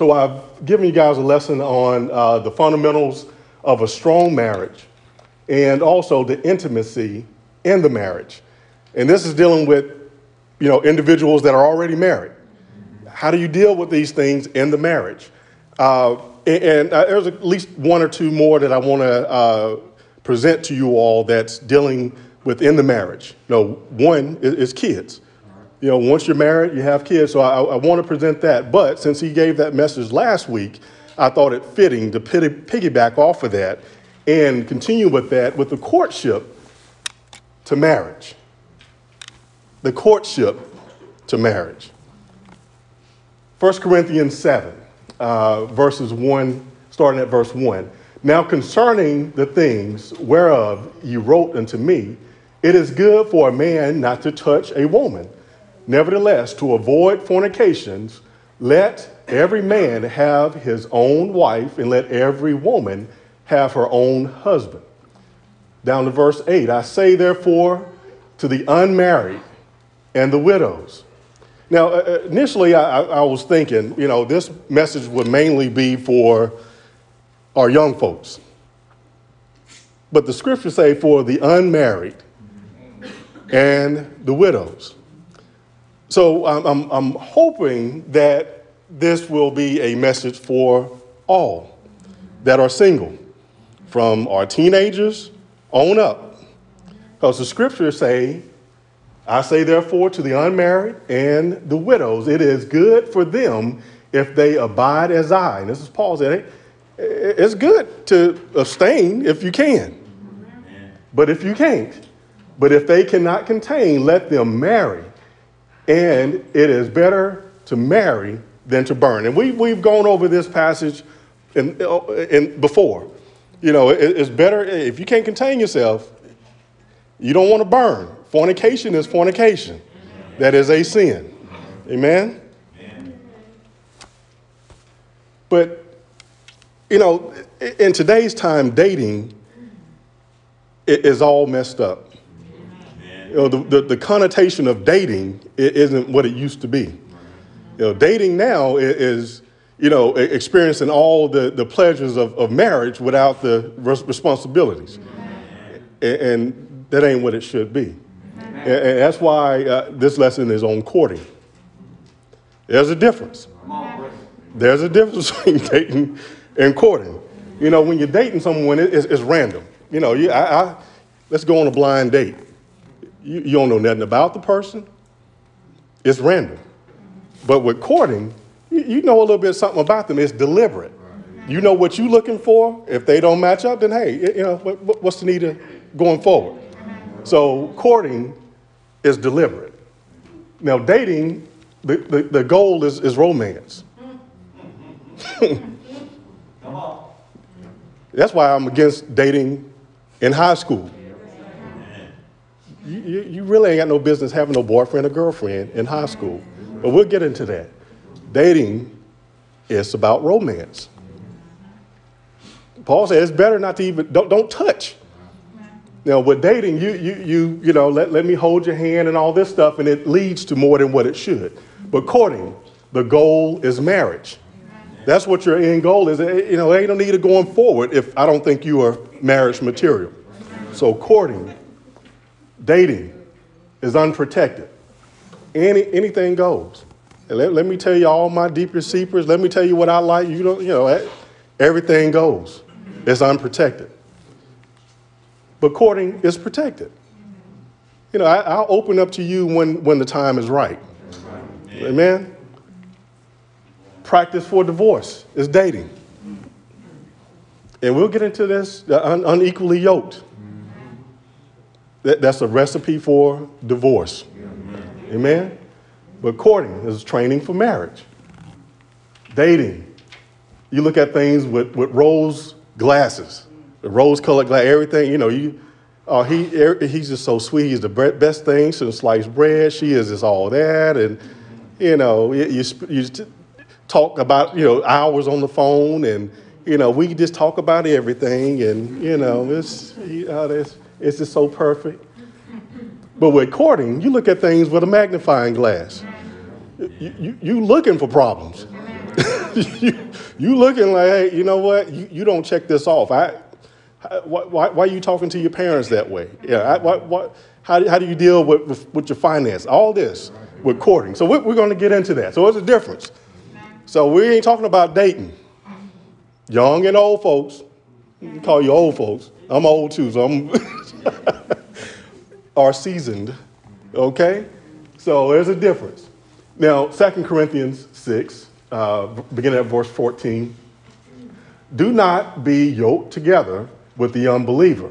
So I've given you guys a lesson on uh, the fundamentals of a strong marriage and also the intimacy in the marriage. And this is dealing with, you know, individuals that are already married. How do you deal with these things in the marriage? Uh, and, and uh, there's at least one or two more that I want to uh, present to you all that's dealing within the marriage. You know, one is, is kids. You know, once you're married, you have kids. So I, I want to present that. But since he gave that message last week, I thought it fitting to piggyback off of that and continue with that with the courtship to marriage. The courtship to marriage. 1 Corinthians 7, uh, verses 1, starting at verse 1. Now, concerning the things whereof you wrote unto me, it is good for a man not to touch a woman. Nevertheless, to avoid fornications, let every man have his own wife, and let every woman have her own husband. Down to verse 8 I say, therefore, to the unmarried and the widows. Now, uh, uh, initially, I, I was thinking, you know, this message would mainly be for our young folks. But the scriptures say for the unmarried and the widows. So I'm, I'm, I'm hoping that this will be a message for all that are single, from our teenagers on up. Because the scriptures say, I say therefore to the unmarried and the widows, it is good for them if they abide as I. And this is Paul said, it's good to abstain if you can. But if you can't, but if they cannot contain, let them marry and it is better to marry than to burn. And we, we've gone over this passage in, uh, in, before. You know, it, it's better if you can't contain yourself, you don't want to burn. Fornication is fornication, that is a sin. Amen? But, you know, in today's time, dating is all messed up you know, the, the, the, connotation of dating isn't what it used to be. You know, dating now is, you know, experiencing all the, the pleasures of, of marriage without the responsibilities. And, and that ain't what it should be. And, and that's why uh, this lesson is on courting. There's a difference. There's a difference between dating and courting. You know, when you're dating someone, it's, it's random. You know, you, I, I, let's go on a blind date you, you don't know nothing about the person. It's random. But with courting, you, you know a little bit something about them. It's deliberate. You know what you're looking for. If they don't match up, then hey, you know what, what's the need of going forward? So courting is deliberate. Now dating, the, the, the goal is, is romance. That's why I'm against dating in high school you, you really ain't got no business having no boyfriend or girlfriend in high mm-hmm. school. But we'll get into that. Dating is about romance. Paul said it's better not to even, don't, don't touch. Now, with dating, you, you, you, you know, let, let me hold your hand and all this stuff, and it leads to more than what it should. But courting, the goal is marriage. That's what your end goal is. You know, ain't no need of going forward if I don't think you are marriage material. So courting Dating is unprotected. Any, anything goes. Let, let, me tell you all my deepest secrets. Let me tell you what I like. You don't, you know, eh, everything goes. It's unprotected. But courting is protected. You know, I, will open up to you when, when the time is right. Amen. Amen. Practice for divorce is dating. And we'll get into this un- unequally yoked. That, that's a recipe for divorce. Amen. Amen? But courting is training for marriage. Dating, you look at things with, with rose glasses, the rose colored glass, everything, you know, you, uh, he, er, he's just so sweet. He's the best thing since sliced bread. She is just all that. And, you know, you, you, talk about, you know, hours on the phone and, you know, we just talk about everything. And, you know, it's, it's, it's just so perfect. But with courting, you look at things with a magnifying glass. You, you, you looking for problems. you, you looking like, hey, you know what? You, you don't check this off. I, why, why, why, are you talking to your parents that way? Yeah, I, why, how, how do you deal with, with, with your finance? All this with courting. So we're, we're going to get into that. So what's the difference. So we ain't talking about dating. Young and old folks, call you old folks. I'm old too, so I'm are seasoned. Okay? So there's a difference. Now, 2 Corinthians 6, uh, beginning at verse 14. Do not be yoked together with the unbeliever.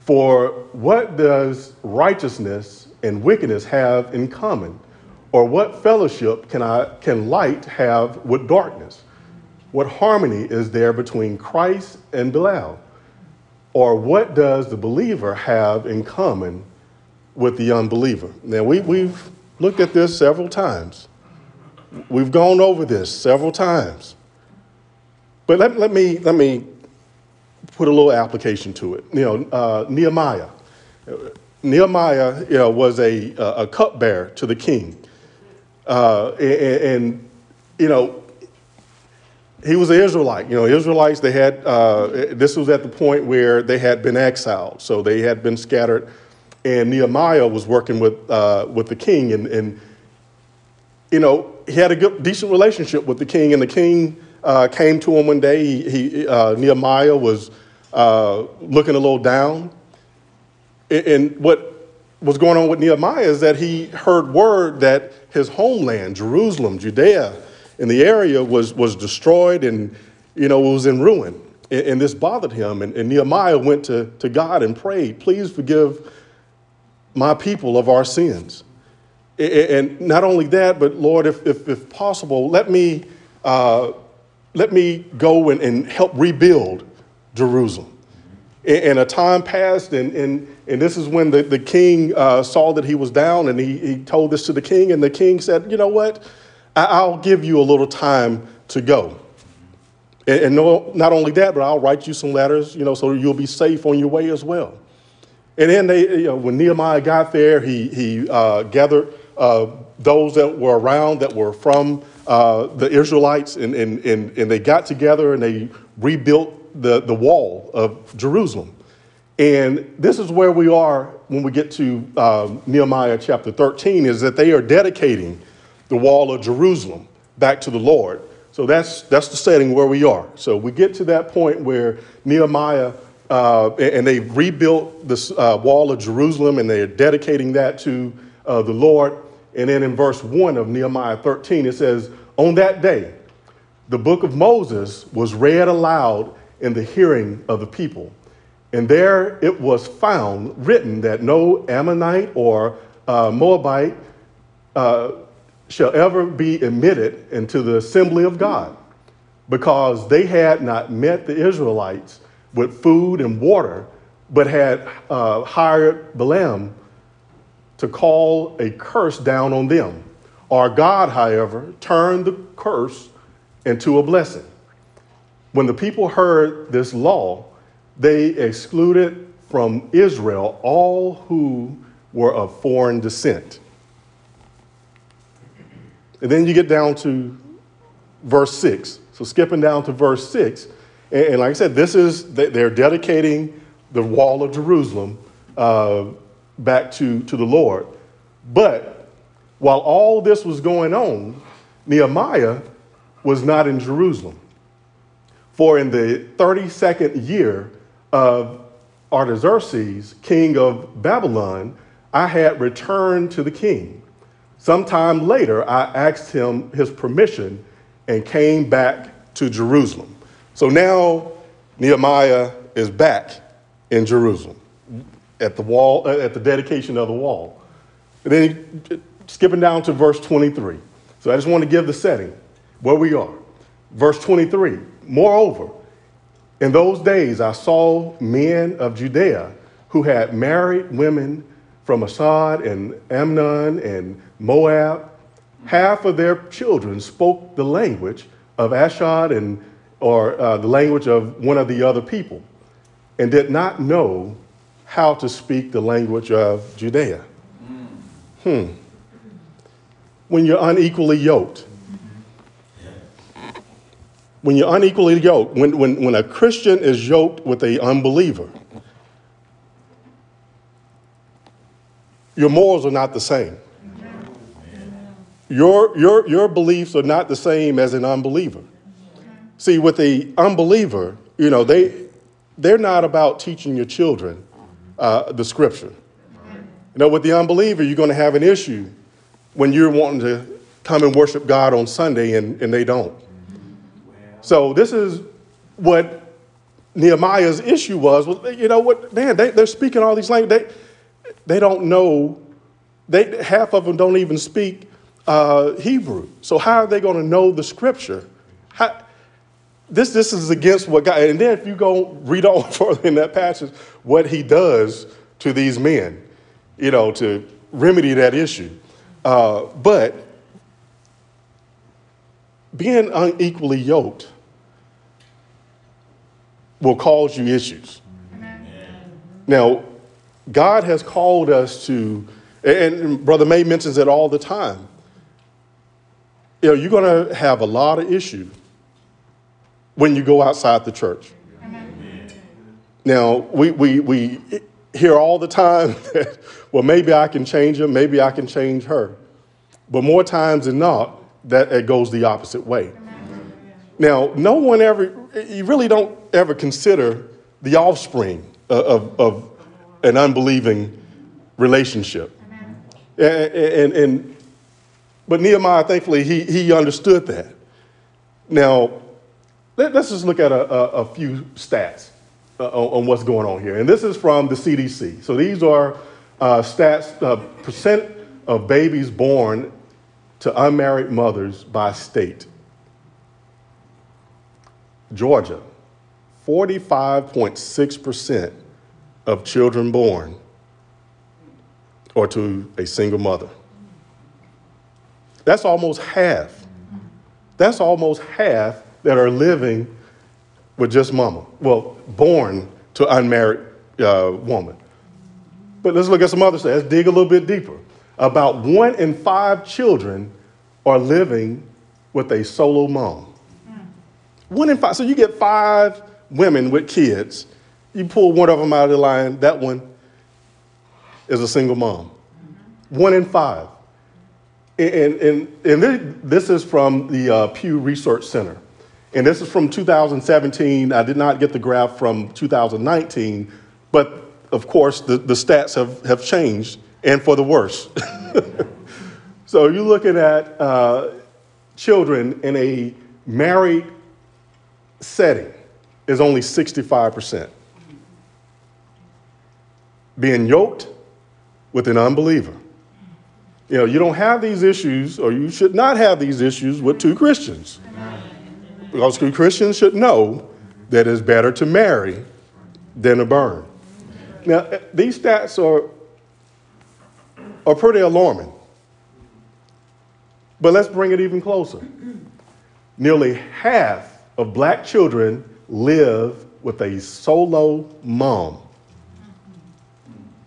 For what does righteousness and wickedness have in common? Or what fellowship can, I, can light have with darkness? What harmony is there between Christ and Belial? Or what does the believer have in common with the unbeliever? Now, we, we've looked at this several times. We've gone over this several times. But let, let, me, let me put a little application to it. You know, uh, Nehemiah. Nehemiah you know, was a, a cupbearer to the king. Uh, and, and, you know, he was an Israelite. You know, Israelites, they had, uh, this was at the point where they had been exiled. So they had been scattered. And Nehemiah was working with, uh, with the king. And, and, you know, he had a good, decent relationship with the king. And the king uh, came to him one day. He, he uh, Nehemiah was uh, looking a little down. And what was going on with Nehemiah is that he heard word that his homeland, Jerusalem, Judea, in the area was, was destroyed and, you know, it was in ruin. And, and this bothered him. And, and, Nehemiah went to, to God and prayed, please forgive my people of our sins. And not only that, but Lord, if, if, if possible, let me, uh, let me go and, and help rebuild Jerusalem. And, a time passed, and, and, and this is when the, the king uh, saw that he was down, and he, he told this to the king, and the king said, You know what? I'll give you a little time to go. And, and no, not only that, but I'll write you some letters, you know, so you'll be safe on your way as well. And then they, you know, when Nehemiah got there, he, he uh, gathered uh, those that were around that were from uh, the Israelites, and, and, and, and they got together and they rebuilt the, the wall of Jerusalem. And this is where we are when we get to um, Nehemiah chapter 13, is that they are dedicating the wall of Jerusalem back to the Lord. So that's, that's the setting where we are. So we get to that point where Nehemiah, uh, and they rebuilt the uh, wall of Jerusalem and they're dedicating that to uh, the Lord. And then in verse 1 of Nehemiah 13, it says, On that day, the book of Moses was read aloud in the hearing of the people. And there it was found written that no Ammonite or uh, Moabite uh, shall ever be admitted into the assembly of God, because they had not met the Israelites with food and water, but had uh, hired Balaam to call a curse down on them. Our God, however, turned the curse into a blessing. When the people heard this law, they excluded from Israel all who were of foreign descent. And then you get down to verse 6. So skipping down to verse 6. And, and like I said, this is, they're dedicating the wall of Jerusalem uh, back to, to the Lord. But while all this was going on, Nehemiah was not in Jerusalem. For in the 32nd year of Artaxerxes, king of Babylon, I had returned to the king. Sometime later, I asked him his permission and came back to Jerusalem. So now Nehemiah is back in Jerusalem at the wall, uh, at the dedication of the wall. And then skipping down to verse 23. So I just want to give the setting where we are. Verse 23 Moreover, in those days I saw men of Judea who had married women from Asad and Amnon and Moab, half of their children spoke the language of Ashdod and or uh, the language of one of the other people, and did not know how to speak the language of Judea. Hmm. When you're unequally yoked, when you're unequally yoked, when, when, when a Christian is yoked with a unbeliever, your morals are not the same. Your, your, your beliefs are not the same as an unbeliever. See, with the unbeliever, you know, they, they're not about teaching your children uh, the scripture. You know, with the unbeliever, you're going to have an issue when you're wanting to come and worship God on Sunday and, and they don't. So this is what Nehemiah's issue was. Well, you know what, man, they, they're speaking all these languages. They, don't know, they, half of them don't even speak uh, Hebrew. So how are they going to know the scripture? How, this, this is against what God, and then if you go read on further in that passage, what he does to these men, you know, to remedy that issue. Uh, but being unequally yoked will cause you issues. Now, God has called us to, and Brother May mentions it all the time. You know, you're going to have a lot of issues when you go outside the church. Now, we, we, we hear all the time that, well, maybe I can change him, maybe I can change her. But more times than not, that it goes the opposite way. Now, no one ever, you really don't ever consider the offspring of, of an unbelieving relationship. And, and, and, but Nehemiah, thankfully, he, he understood that. Now, let, us just look at a, a, a few stats uh, on, on, what's going on here. And this is from the CDC. So these are uh, stats, uh, percent of babies born to unmarried mothers by state. Georgia, 45.6% of children born or to a single mother. That's almost half. That's almost half that are living with just mama. Well, born to unmarried uh, woman. But let's look at some other stats. Let's dig a little bit deeper. About one in five children are living with a solo mom. One in five. So you get five women with kids. You pull one of them out of the line, that one is a single mom. One in five. And, and, and this is from the uh, Pew Research Center. And this is from 2017. I did not get the graph from 2019, but of course, the, the stats have, have changed, and for the worse. so you're looking at uh, children in a married setting is only 65%. Being yoked with an unbeliever. You know, you don't have these issues, or you should not have these issues with two Christians. Because two Christians should know that it's better to marry than to burn. Now, uh, these stats are, are pretty alarming. But let's bring it even closer. Nearly half of black children live with a solo mom.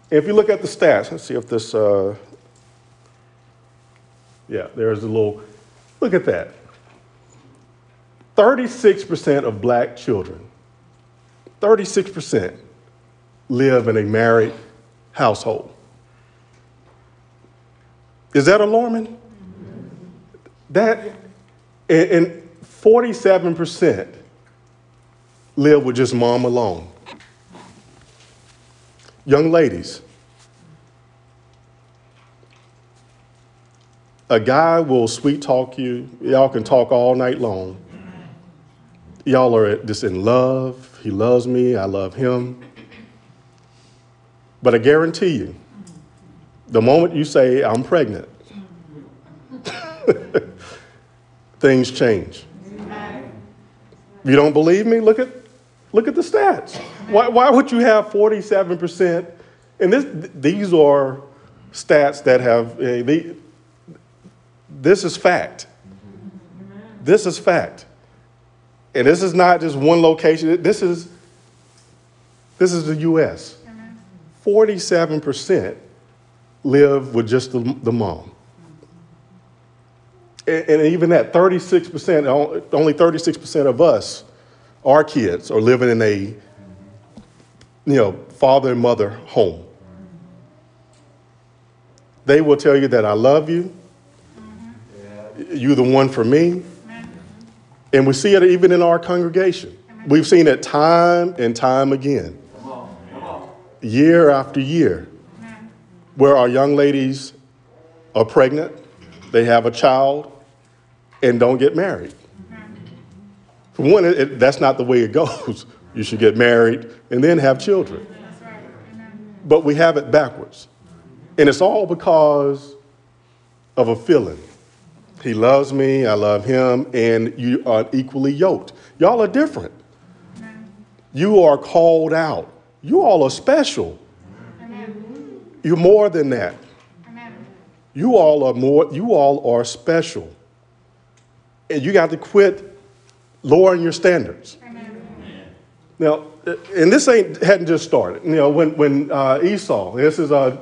If you look at the stats, let's see if this, uh, yeah, there's a little, look at that. 36% of black children, 36% live in a married household. Is that alarming? That, and 47% live with just mom alone. Young ladies, a guy will sweet talk you. Y'all can talk all night long. Y'all are just in love. He loves me. I love him. But I guarantee you, the moment you say, I'm pregnant, things change. You don't believe me? Look at, look at the stats. Why, why would you have 47%? And this, these are stats that have, uh, they, this is fact. This is fact. And this is not just one location. This is, this is the U.S. 47% live with just the, the mom. And, and even that 36%, only 36% of us, our kids, are living in a, you know, father and mother home. They will tell you that I love you. You're the one for me. And we see it even in our congregation. We've seen it time and time again, year after year, where our young ladies are pregnant, they have a child, and don't get married. For one, it, it, that's not the way it goes. You should get married and then have children. But we have it backwards. And it's all because of a feeling. He loves me, I love him, and you are equally yoked. Y'all are different. You are called out. You all are special. You're more than that. You all are more, you all are special. And you got to quit lowering your standards. Now, and this ain't hadn't just started. You know, when when uh, Esau, this is uh,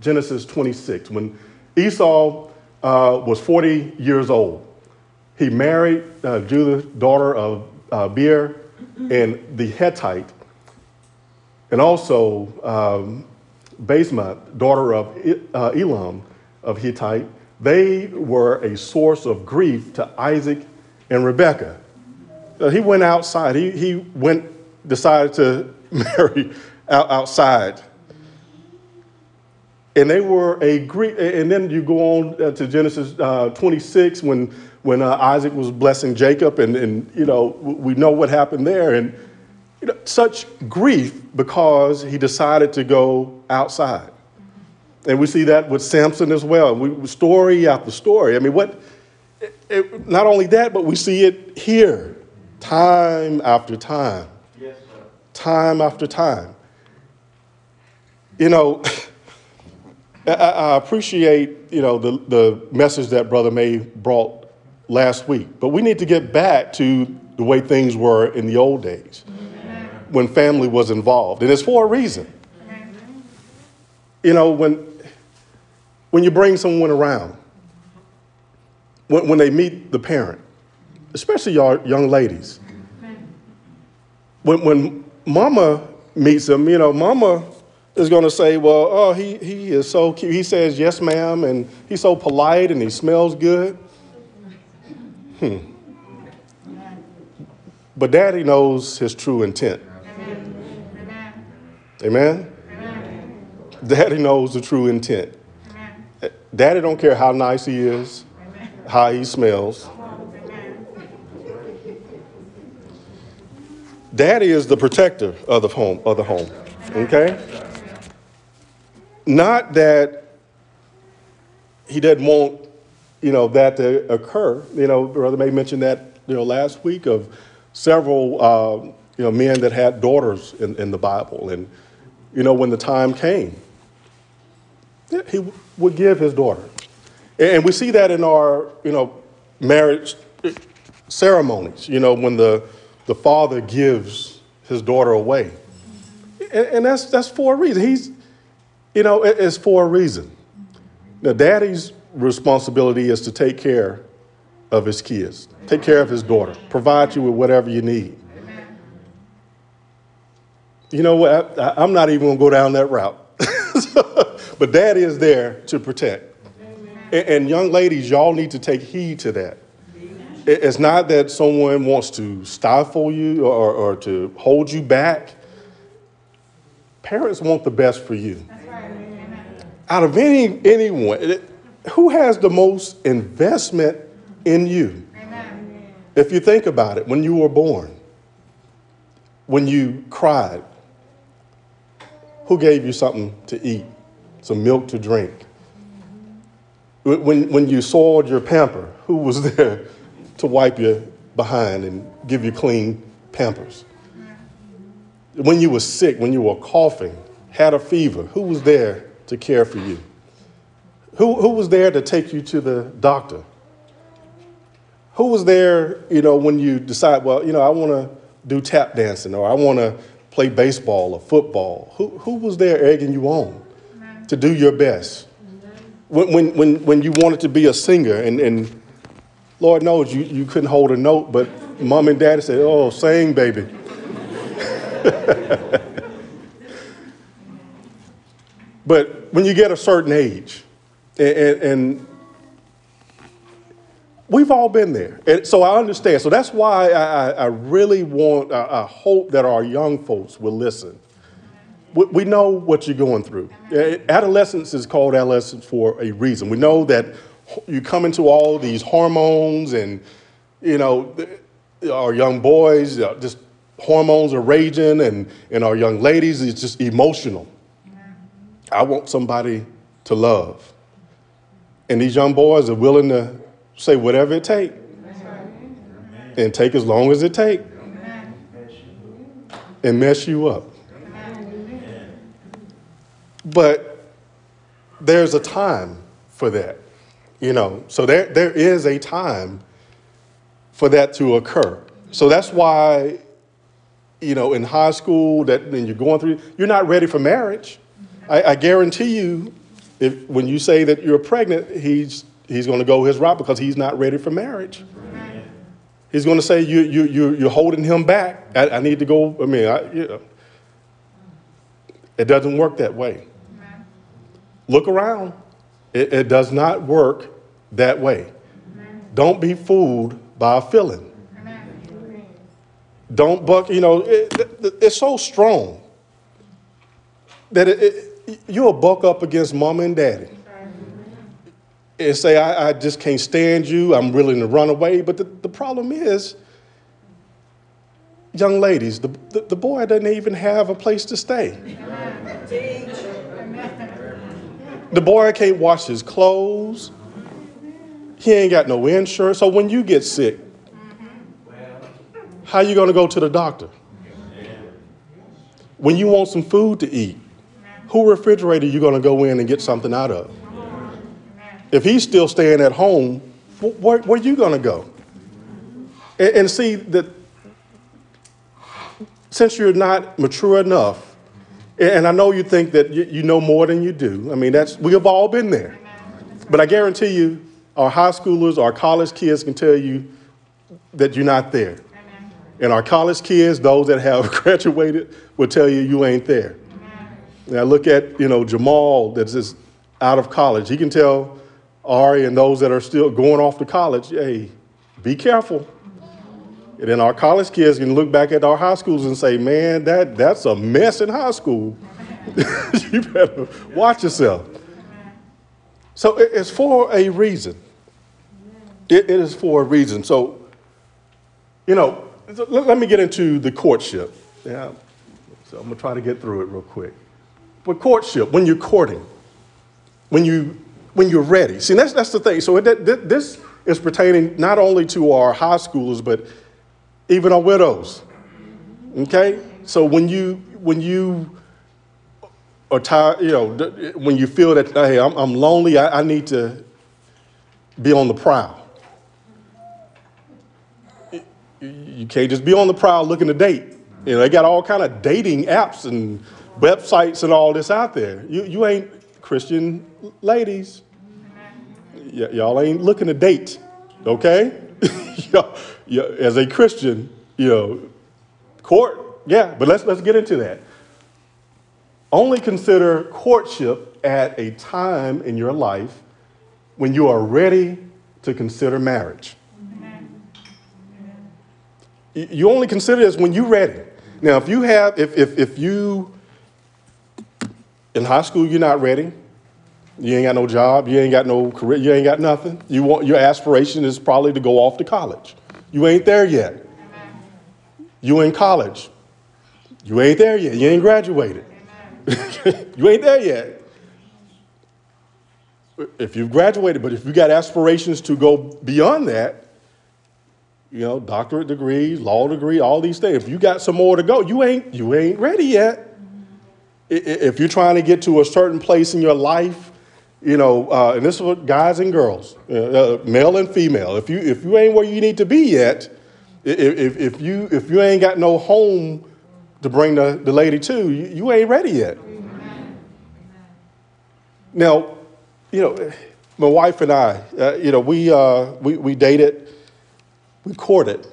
Genesis 26, when Esau uh, was 40 years old, he married uh, Judah, daughter of uh, Beer and the Hittite, and also um, daughter of uh, Elam of Hittite. They were a source of grief to Isaac and Rebekah. He went outside. He, he went, decided to marry out, outside. And they were a Greek, and then you go on uh, to Genesis uh, 26 when, when uh, Isaac was blessing Jacob, and, and you know, we know what happened there. And you know, such grief because he decided to go outside. And we see that with Samson as well. We, story after story. I mean, what, it, it, not only that, but we see it here time after time. Time after time. You know, I, I, appreciate, you know, the, the message that Brother May brought last week, but we need to get back to the way things were in the old days Amen. when family was involved. And it's for a reason. You know, when, when you bring someone around, when, when they meet the parent, especially y'all young ladies, when, when mama meets him, you know, mama is going to say, well, oh, he, he is so cute. He says, yes, ma'am, and he's so polite and he smells good. Hmm. But daddy knows his true intent. Amen? Amen? Amen? Daddy knows the true intent. Amen. Daddy don't care how nice he is, how he smells. Daddy is the protector of the home, of the home. Okay? Not that he doesn't want, you know, that to occur. You know, Brother May mentioned that, you know, last week of several, uh, you know, men that had daughters in, in the Bible. And, you know, when the time came, he would give his daughter. And we see that in our, you know, marriage ceremonies, you know, when the, the father gives his daughter away. And, and that's, that's for a reason. He's, you know, it's for a reason. Now, daddy's responsibility is to take care of his kids, take care of his daughter, provide you with whatever you need. You know what? I, am not even going to go down that route. but daddy is there to protect. And, and young ladies, y'all need to take heed to that. It's not that someone wants to stifle you or, or to hold you back. Parents want the best for you out of any anyone, who has the most investment in you? Amen. If you think about it, when you were born, when you cried, who gave you something to eat, some milk to drink? When, when you soiled your pamper, who was there to wipe you behind and give you clean pampers? When you were sick, when you were coughing, had a fever, who was there to care for you? Who, who was there to take you to the doctor? Who was there, you know, when you decide, well, you know, I want to do tap dancing or I want to play baseball or football? Who, who was there egging you on to do your best? When, when, when, when you wanted to be a singer and, and Lord knows you, you couldn't hold a note, but mom and daddy said, Oh, sing, baby. but when you get a certain age, and, and, and we've all been there. And so I understand. So that's why I, I really want, I, I hope that our young folks will listen. We, we know what you're going through. Adolescence is called adolescence for a reason. We know that you come into all these hormones and, you know, our young boys, uh, just hormones are raging, and, and our young ladies, it's just emotional. I want somebody to love. And these young boys are willing to say whatever it takes and take as long as it takes and mess you up. But there's a time for that, you know. So there, there is a time for that to occur. So that's why, you know, in high school, that when you're going through, you're not ready for marriage. I, I guarantee you, if when you say that you're pregnant, he's he's going to go his route because he's not ready for marriage. He's going to say you you you you're holding him back. I, I need to go. I mean, I, you know, it doesn't work that way. Look around. It, it does not work that way. Don't be fooled by a feeling. Don't buck. You know, it, it, it's so strong that you'll buck up against mama and daddy and say, I, I, just can't stand you, I'm willing to run away. But the, the problem is, young ladies, the, the, the boy doesn't even have a place to stay. The boy can't wash his clothes. He ain't got no insurance. So when you get sick, how you going to go to the doctor? When you want some food to eat, who refrigerator you going to go in and get something out of? If he's still staying at home, where, where are you going to go? And, and see that since you're not mature enough and I know you think that you know more than you do. I mean, that's, we have all been there. But I guarantee you, our high schoolers, our college kids can tell you that you're not there. And our college kids, those that have graduated, will tell you you ain't there. Now look at, you know, Jamal that's just out of college. He can tell Ari and those that are still going off to college, hey, be careful. And then our college kids can look back at our high schools and say, man, that, that's a mess in high school. you better watch yourself. So it's for a reason. it, it is for a reason. So, you know, let, me get into the courtship. Yeah. So I'm going to try to get through it real quick. But courtship, when you're courting, when, you, when you're ready. See, that's, that's the thing. So it, this is pertaining not only to our high schoolers, but even our widows. Okay? So when you when you are tired, you know, when you feel that hey, I'm, I'm lonely, I, I need to be on the prowl. You can't just be on the prowl looking to date. You know, they got all kind of dating apps and websites and all this out there. You, you ain't Christian ladies. Y- y'all ain't looking to date, okay? as a Christian, you know, court, yeah, but let's, let's get into that. Only consider courtship at a time in your life when you are ready to consider marriage. You only consider this when you're ready. Now, if you have, if, if, if you, in high school, you're not ready, you ain't got no job, you ain't got no career, you ain't got nothing, you want, your aspiration is probably to go off to college. You ain't there yet. You in college. You ain't there yet. You ain't graduated. you ain't there yet. If you've graduated, but if you got aspirations to go beyond that, you know, doctorate degree, law degree, all these things. If you got some more to go, you ain't you ain't ready yet. If you're trying to get to a certain place in your life, you know, uh, and this is what guys and girls, uh, uh, male and female. If you if you ain't where you need to be yet, if, if you if you ain't got no home to bring the, the lady to, you, you ain't ready yet. Now, you know, my wife and I, uh, you know, we, uh, we, we dated, we courted.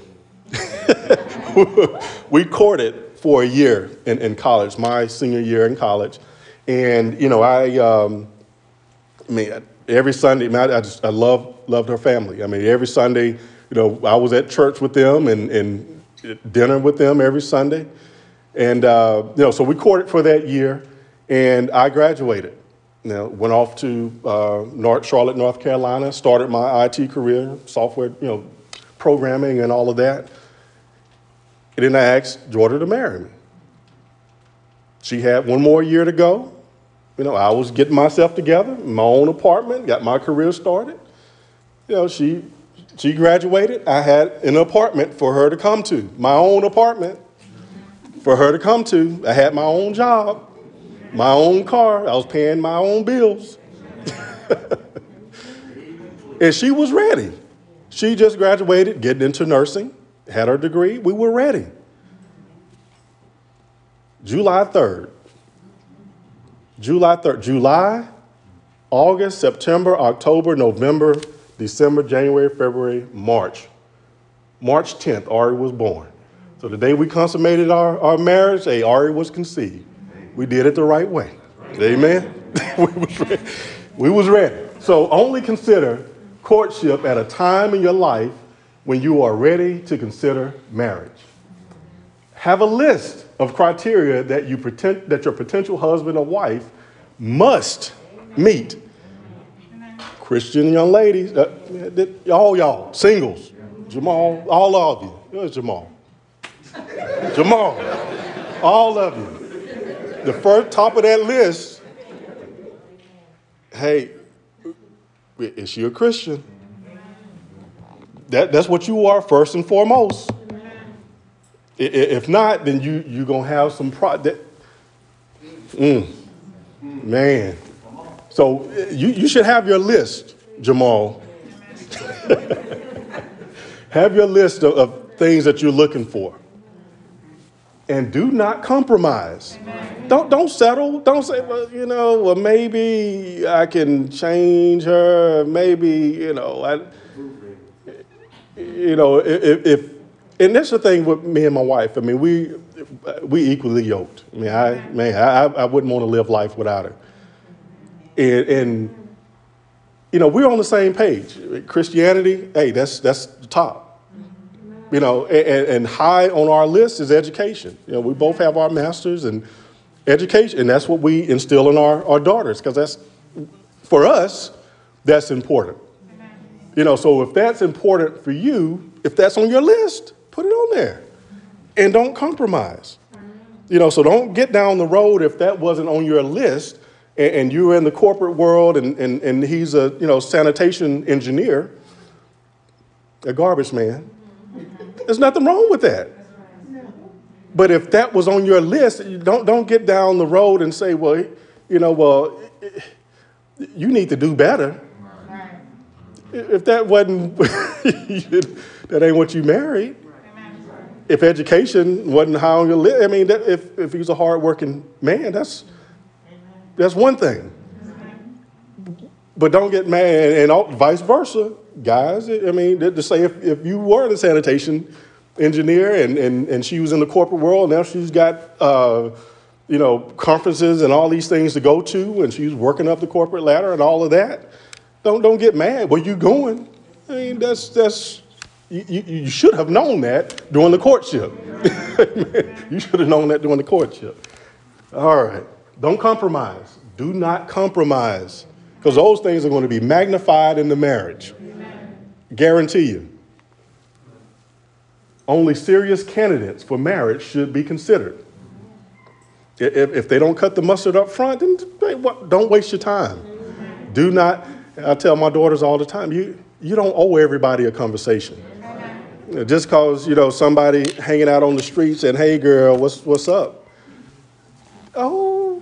we courted for a year in, in college, my senior year in college. And, you know, I, um, I mean, every Sunday, I just, I love, loved her family. I mean, every Sunday, you know, I was at church with them and, and dinner with them every Sunday. And, uh, you know, so we courted for that year, and I graduated. You know, went off to uh, North, Charlotte, North Carolina, started my IT career, software, you know, programming and all of that. And then I asked Georgia to marry me. She had one more year to go. You know, I was getting myself together, my own apartment, got my career started. You know, she, she graduated. I had an apartment for her to come to, my own apartment for her to come to. I had my own job my own car. I was paying my own bills. and she was ready. She just graduated, getting into nursing, had her degree. We were ready. July 3rd. July 3rd. July, August, September, October, November, December, January, February, March. March 10th, Ari was born. So the day we consummated our, our marriage, hey, Ari was conceived we did it the right way. Amen. we, was ready. we was ready. So only consider courtship at a time in your life when you are ready to consider marriage. Have a list of criteria that, you pretend, that your potential husband or wife must meet. Christian young ladies, uh, all y'all, singles, Jamal, all of you. Where's Jamal? Jamal, all of you the first top of that list, hey, is she a Christian? That, that's what you are first and foremost. If not, then you you're gonna have some pro. That, mm, man, so you you should have your list, Jamal. have your list of, of things that you're looking for and do not compromise. Don't don't settle. Don't say, well, you know, well maybe I can change her. Maybe you know, I, you know, if, if and that's the thing with me and my wife. I mean, we we equally yoked. I mean, I man, I, I wouldn't want to live life without her. And, and you know, we're on the same page. Christianity, hey, that's that's the top you know, and, and, high on our list is education. You know, we both have our masters and education, and that's what we instill in our, our daughters, because that's, for us, that's important. You know, so if that's important for you, if that's on your list, put it on there. And don't compromise. You know, so don't get down the road if that wasn't on your list and, and you're in the corporate world and, and, and he's a, you know, sanitation engineer, a garbage man there's nothing wrong with that. But if that was on your list, don't, don't get down the road and say, well, you know, well, you need to do better. If that wasn't, that ain't what you married. If education wasn't how you live, I mean, if, if he's a hardworking man, that's, that's one thing. But don't get mad, and, and vice versa guys. I mean, to say if, if you were a sanitation engineer and, and, and she was in the corporate world, now she's got, uh, you know, conferences and all these things to go to, and she's working up the corporate ladder and all of that. Don't, don't get mad. Where you going? I mean, that's, that's you, you should have known that during the courtship. you should have known that during the courtship. All right. Don't compromise. Do not compromise because those things are going to be magnified in the marriage. Guarantee you. Only serious candidates for marriage should be considered. If, if they don't cut the mustard up front, then don't waste your time. Do not, I tell my daughters all the time, you, you don't owe everybody a conversation. Just because, you know, somebody hanging out on the street saying, hey girl, what's, what's up? Oh,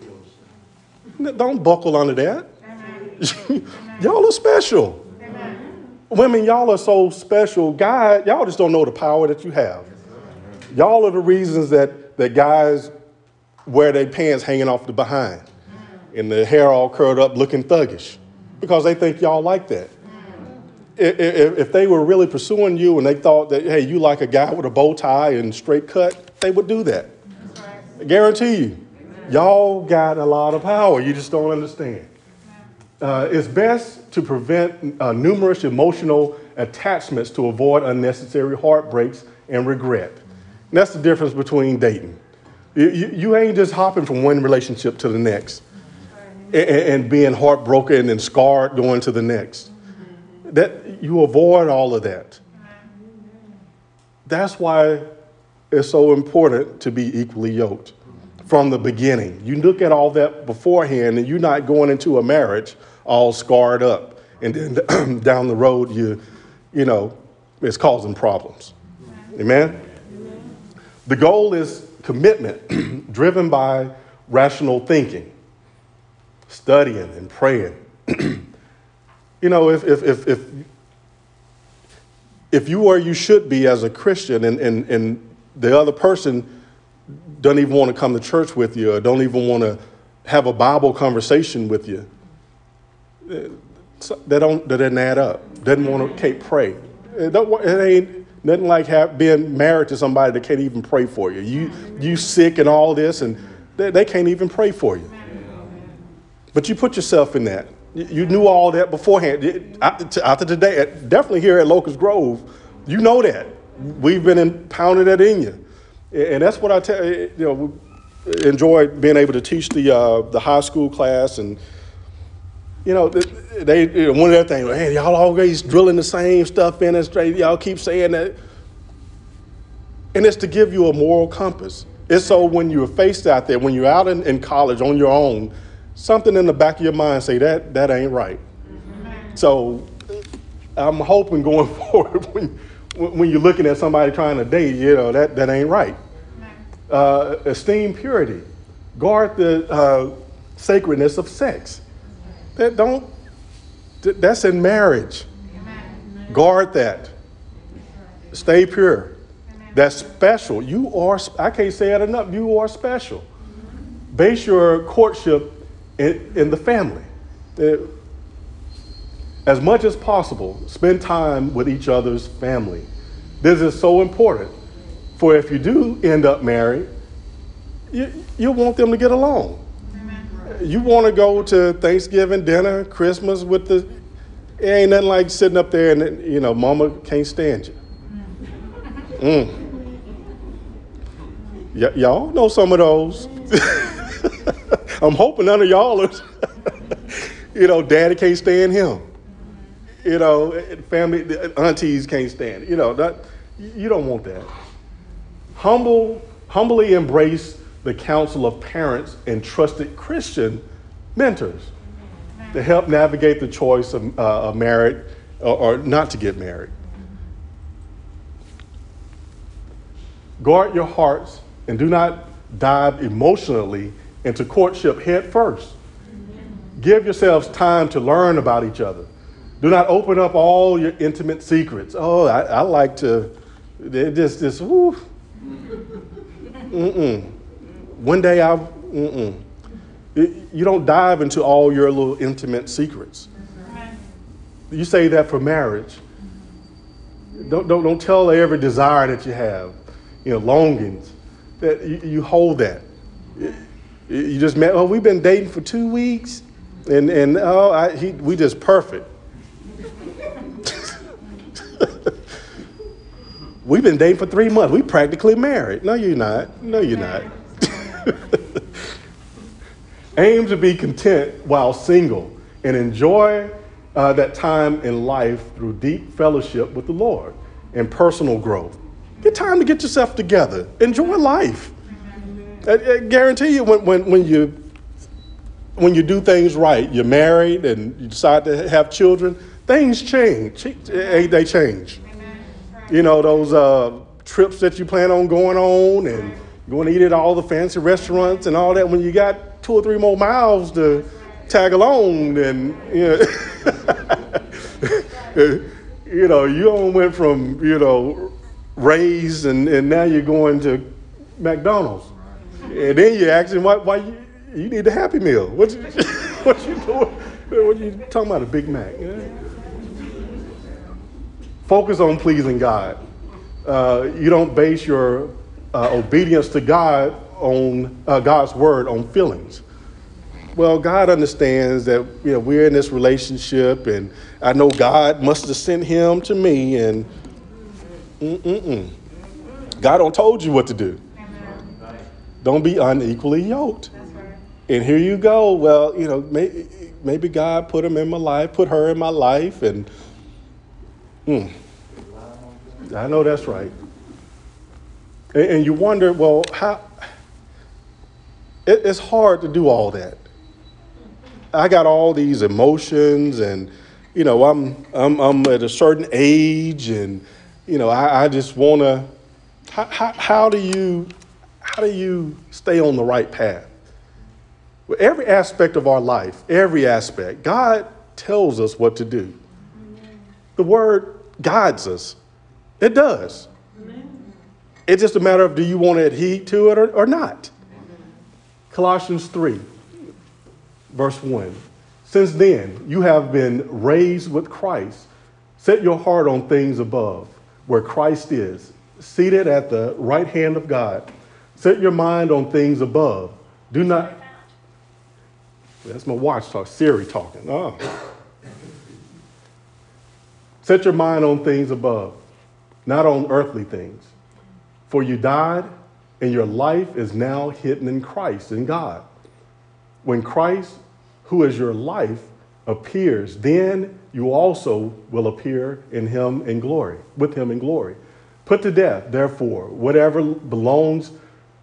don't buckle under that. Y'all are special. Women, y'all are so special. Guys, y'all just don't know the power that you have. Y'all are the reasons that, that guys wear their pants hanging off the behind and the hair all curled up looking thuggish. because they think y'all like that. If, they were really pursuing you and they thought that, hey, you like a guy with a bow tie and straight cut, they would do that. I guarantee you. Y'all got a lot of power. You just don't understand. Uh, it's best to prevent uh, numerous emotional attachments to avoid unnecessary heartbreaks and regret. And that's the difference between dating. You, you, you, ain't just hopping from one relationship to the next and, and being heartbroken and scarred going to the next. That you avoid all of that. That's why it's so important to be equally yoked from the beginning. You look at all that beforehand, and you're not going into a marriage all scarred up, and then down the road, you, you know, it's causing problems. Amen. The goal is commitment, driven by rational thinking, studying and praying. you know, if, if, if, if, if you are you should be as a Christian and, and, and the other person doesn't even want to come to church with you or don't even want to have a Bible conversation with you, eh, that don't that doesn't add up. Doesn't want to can't pray. It, it ain't nothing like have, being married to somebody that can't even pray for you. You you sick and all this, and they, they can't even pray for you. But you put yourself in that. You knew all that beforehand. After today, definitely here at Locust Grove, you know that. We've been impounded that in you. And that's what I tell you know, enjoy being able to teach the, uh, the high school class. And, you know, they, you one of their things, hey, y'all always drilling the same stuff in and straight. Y'all keep saying that. And it's to give you a moral compass. It's so when you're faced out there, when you're out in, in college on your own, something in the back of your mind say that that ain't right. So I'm hoping going forward when when you're looking at somebody trying to date, you know, that, that ain't right. Uh, esteem purity. Guard the uh, sacredness of sex. That don't, that's in marriage. Guard that. Stay pure. That's special. You are, I can't say it enough, you are special. Base your courtship in, in the family. Uh, as much as possible, spend time with each other's family. This is so important. For if you do end up married, you, you want them to get along. You want to go to Thanksgiving dinner, Christmas with the, it ain't nothing like sitting up there and, you know, mama can't stand you. Mm. Y- y'all know some of those. I'm hoping none of y'all are, you know, daddy can't stand him you know, family, aunties can't stand. You know, that, you don't want that. Humble, humbly embrace the counsel of parents and trusted Christian mentors to help navigate the choice of, uh, of married or, or not to get married. Guard your hearts and do not dive emotionally into courtship head first. Give yourselves time to learn about each other do not open up all your intimate secrets. Oh, I, I like to, just, just, whoo. Mm-mm. One day I, mm-mm. You don't dive into all your little intimate secrets. You say that for marriage. Don't, don't, don't tell every desire that you have, you know, longings. That you, you hold that. You just met, oh, we've been dating for two weeks, and, and oh, I, he, we just perfect. We've been dating for three months. We practically married. No, you're not. No, you're not. Aim to be content while single and enjoy uh, that time in life through deep fellowship with the Lord and personal growth. Get time to get yourself together. Enjoy life. I, I guarantee you, when, when, when you when you do things right, you're married and you decide to have children, things change. Eh, eh, they change. You know, those uh, trips that you plan on going on and going to eat at all the fancy restaurants and all that. When you got two or three more miles to tag along, then, you know, eh, you know, you went from, you know, Ray's and, and now you're going to McDonald's. And then you're asking why, why you, you need the Happy Meal. What you, what you doing? What you talking about? A Big Mac? Focus on pleasing God. Uh, you don't base your uh, obedience to God on uh, God's word on feelings. Well, God understands that you know we're in this relationship, and I know God must have sent him to me, and mm-mm-mm. God don't told you what to do. Don't be unequally yoked. And here you go. Well, you know, maybe, maybe God put him in my life, put her in my life, and mm, I know that's right. And, and you wonder, well, how? It, it's hard to do all that. I got all these emotions, and you know, I'm I'm, I'm at a certain age, and you know, I, I just want to. How, how, how do you how do you stay on the right path? Well, every aspect of our life, every aspect, God tells us what to do. The word guides us. It does. It's just a matter of do you want to adhere to it or, or not? Colossians 3, verse 1. Since then, you have been raised with Christ. Set your heart on things above, where Christ is, seated at the right hand of God. Set your mind on things above. Do not. That's my watch talk, Siri talking. Oh. Set your mind on things above, not on earthly things. For you died, and your life is now hidden in Christ, in God. When Christ, who is your life, appears, then you also will appear in him in glory, with him in glory. Put to death, therefore, whatever belongs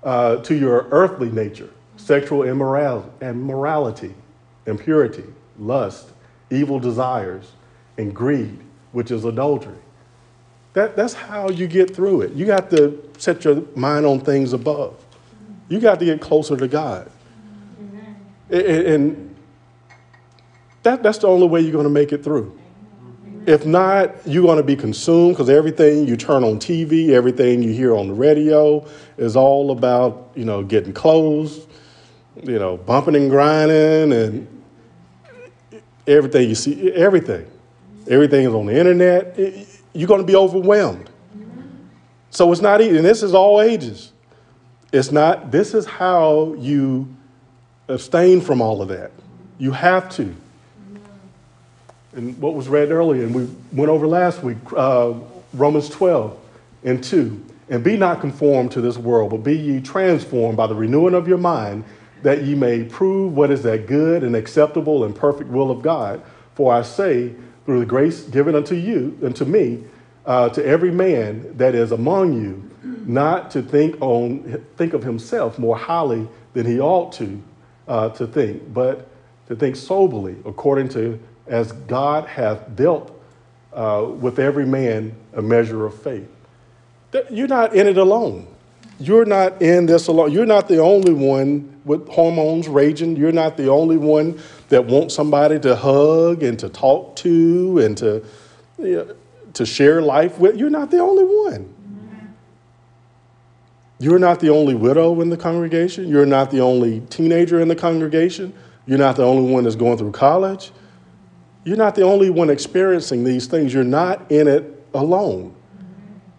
uh, to your earthly nature sexual immorality, and morality, impurity, lust, evil desires, and greed, which is adultery. That, that's how you get through it. You got to set your mind on things above. You got to get closer to God. And, and that, that's the only way you're going to make it through. If not, you're going to be consumed because everything you turn on TV, everything you hear on the radio is all about, you know, getting clothes, you know, bumping and grinding and everything you see, everything. Everything is on the internet. You're going to be overwhelmed. So it's not easy. And this is all ages. It's not, this is how you abstain from all of that. You have to and what was read earlier, and we went over last week, uh, Romans 12 and 2. And be not conformed to this world, but be ye transformed by the renewing of your mind, that ye may prove what is that good and acceptable and perfect will of God. For I say, through the grace given unto you, unto me, uh, to every man that is among you, not to think on think of himself more highly than he ought to uh, to think, but to think soberly according to as God hath dealt uh, with every man a measure of faith. You're not in it alone. You're not in this alone. You're not the only one with hormones raging. You're not the only one that wants somebody to hug and to talk to and to, you know, to share life with. You're not the only one. You're not the only widow in the congregation. You're not the only teenager in the congregation. You're not the only one that's going through college. You're not the only one experiencing these things. You're not in it alone.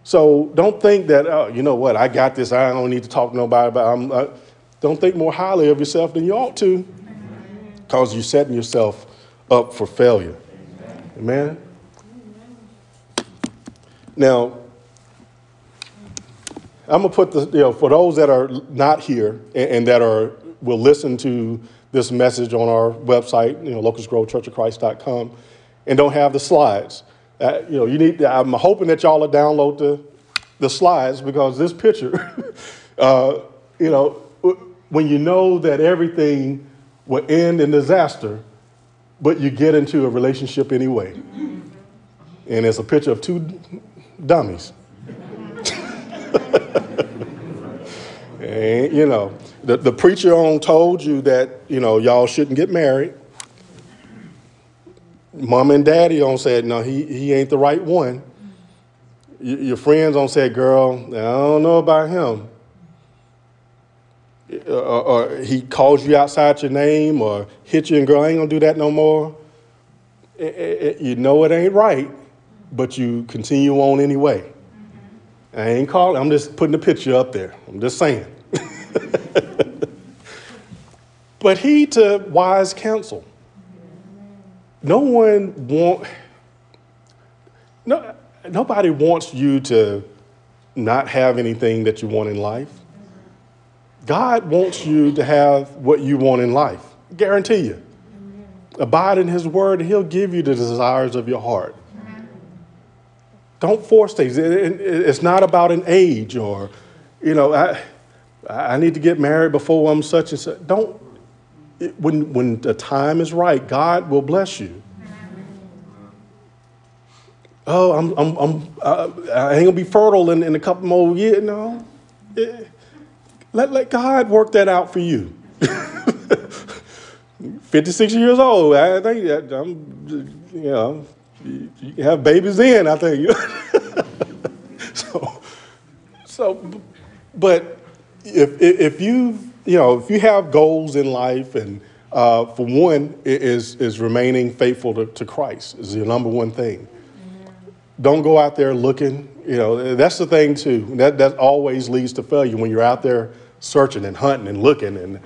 So don't think that, oh, you know what, I got this. I don't need to talk to nobody about it. Uh, don't think more highly of yourself than you ought to because you're setting yourself up for failure. Amen? Now, I'm going to put the, you know, for those that are not here and, and that are, will listen to this message on our website, you know, locustgrovechurchofchrist.com, and don't have the slides. Uh, you know, you need. I'm hoping that y'all will download the the slides because this picture, uh, you know, when you know that everything will end in disaster, but you get into a relationship anyway, and it's a picture of two dummies. and you know, the, the preacher on told you that, you know, y'all shouldn't get married. Mom and daddy on said, no, he, he ain't the right one. Your friends on said, girl, I don't know about him. Or, or, he calls you outside your name or hit you and girl, I ain't gonna do that no more. it, it, you know it ain't right, but you continue on anyway. I ain't calling, I'm just putting the picture up there. I'm just saying. but heed to wise counsel. No one want, no, nobody wants you to not have anything that you want in life. God wants you to have what you want in life. Guarantee you. Abide in his word, and he'll give you the desires of your heart. Don't force things. It's not about an age or, you know, I, I need to get married before I'm such and such. Don't, when, when the time is right, God will bless you. Oh, I'm, I'm, I'm, I ain't gonna be fertile in, in a couple more years. No. Let, let God work that out for you. 56 years old. I think I'm, you know, you have babies then, I think. so, so, but if, if you, you know, if you have goals in life and uh, for one, is, is remaining faithful to, to Christ is the number one thing. Don't go out there looking, you know, that's the thing too. That, that always leads to failure when you're out there searching and hunting and looking and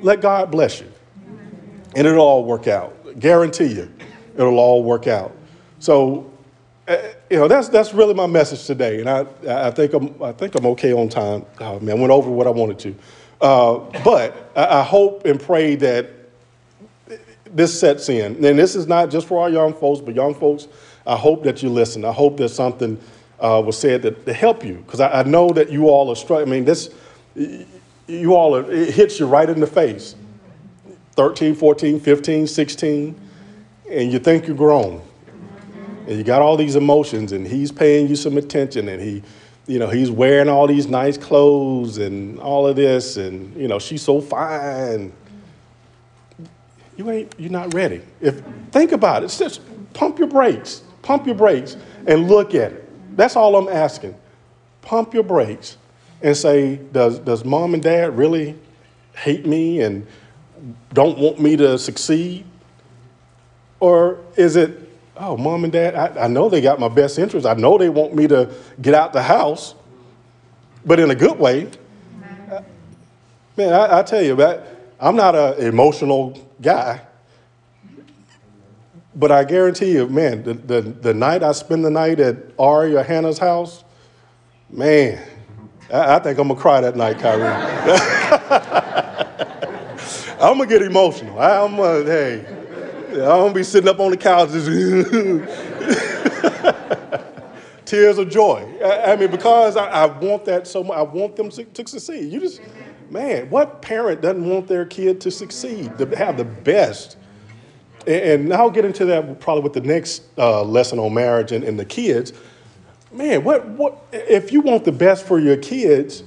let God bless you and it'll all work out. Guarantee you, it'll all work out. So, you know, that's that's really my message today, and I I think I'm I think I'm okay on time. Oh man, I went over what I wanted to, uh, but I, I hope and pray that this sets in. And this is not just for our young folks, but young folks, I hope that you listen. I hope that something uh, was said that, to help you, because I, I, know that you all are struggling. I mean, this you all are, it hits you right in the face. 13, 14, 15, 16, and you think you're grown. And you got all these emotions, and he's paying you some attention, and he, you know, he's wearing all these nice clothes and all of this, and you know, she's so fine. You ain't, you're not ready. If think about it, just pump your brakes, pump your brakes, and look at it. That's all I'm asking. Pump your brakes and say, does, does mom and dad really hate me and don't want me to succeed? Or is it, oh, mom and dad, I, I know they got my best interest. I know they want me to get out the house, but in a good way. Man, I, I tell you, that I'm not an emotional guy. But I guarantee you, man, the, the, the night I spend the night at Ari or Hannah's house, man, I, I think I'm gonna cry that night, Kyrie. I'm gonna get emotional. I'm gonna, hey, I'm gonna be sitting up on the couch, tears of joy. I, I mean, because I, I, want that so much. I want them to, to succeed. You just, man, what parent doesn't want their kid to succeed, to have the best? And, and I'll get into that probably with the next uh, lesson on marriage and, and the kids. Man, what, what, if you want the best for your kids,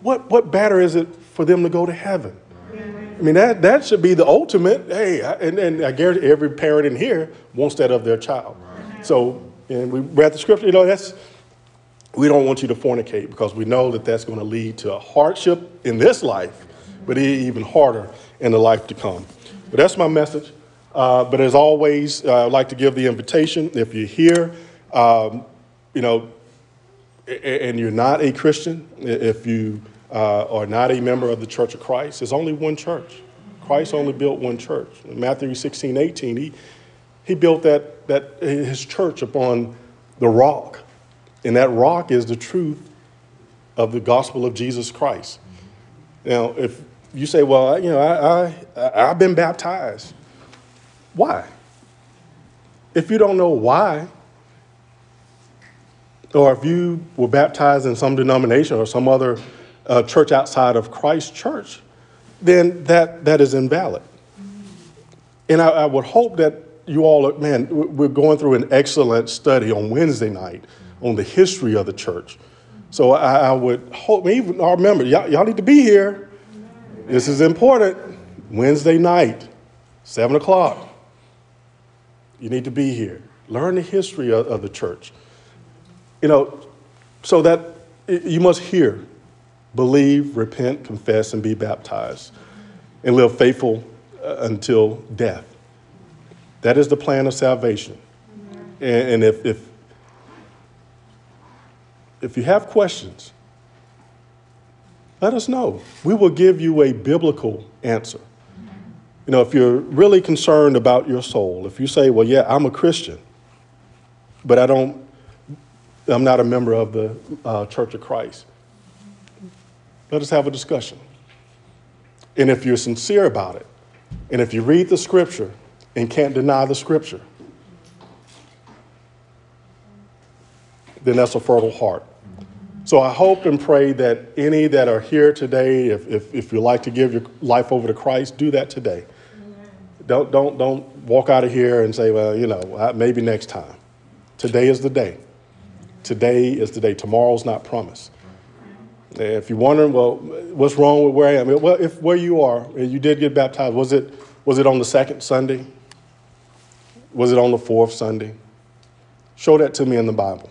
what, what better is it for them to go to heaven? I mean, that, that should be the ultimate. Hey, and, and I guarantee every parent in here wants that of their child. So, and we read the scripture, you know, that's, we don't want you to fornicate because we know that that's going to lead to a hardship in this life, but even harder in the life to come. But that's my message. Uh, but as always, uh, I'd like to give the invitation. If you're here, um, you know, and you're not a Christian, if you uh, are not a member of the Church of Christ, there's only one church. Christ only built one church. In Matthew 16, 18, he, he built that, that, his church upon the rock. And that rock is the truth of the gospel of Jesus Christ. Now, if you say, well, you know, I, I, I've been baptized. Why? If you don't know why, or if you were baptized in some denomination or some other a church outside of Christ Church, then that, that is invalid. And I, I would hope that you all, man, we're going through an excellent study on Wednesday night on the history of the church. So I, I would hope, even our members, y'all, y'all need to be here. This is important. Wednesday night, 7 o'clock. You need to be here. Learn the history of, of the church. You know, so that you must hear believe, repent, confess, and be baptized, and live faithful uh, until death. That is the plan of salvation. And, and if, if, if you have questions, let us know. We will give you a biblical answer. You know, if you're really concerned about your soul, if you say, well, yeah, I'm a Christian, but I don't, I'm not a member of the uh, Church of Christ, let us have a discussion. And if you're sincere about it, and if you read the scripture and can't deny the scripture, then that's a fertile heart. So I hope and pray that any that are here today, if, if, if you like to give your life over to Christ, do that today. Don't, don't, don't walk out of here and say, well, you know, maybe next time. Today is the day. Today is the day. Tomorrow's not promised. If you're wondering, well, what's wrong with where I am? Well, if where you are, you did get baptized, was it, was it on the second Sunday? Was it on the fourth Sunday? Show that to me in the Bible.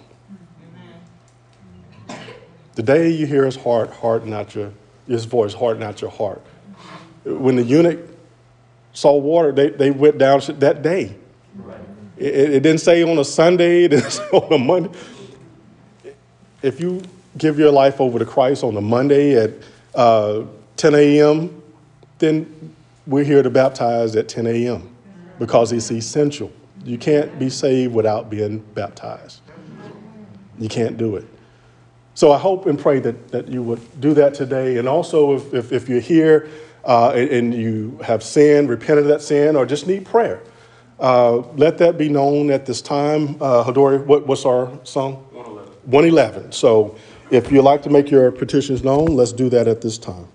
The day you hear his heart, heart not your, his voice, heart not your heart. When the eunuch saw water, they, they went down that day. It, it didn't say on a Sunday, it didn't say on a Monday. If you give your life over to Christ on a Monday at uh, 10 a.m., then we're here to baptize at 10 a.m. because it's essential. You can't be saved without being baptized. You can't do it. So I hope and pray that, that you would do that today. And also, if, if, if you're here uh, and, and, you have sinned, repented of that sin, or just need prayer, uh, let that be known at this time. Uh, Hadori, what, what's our song? 111. 111. So if you'd like to make your petitions known, let's do that at this time.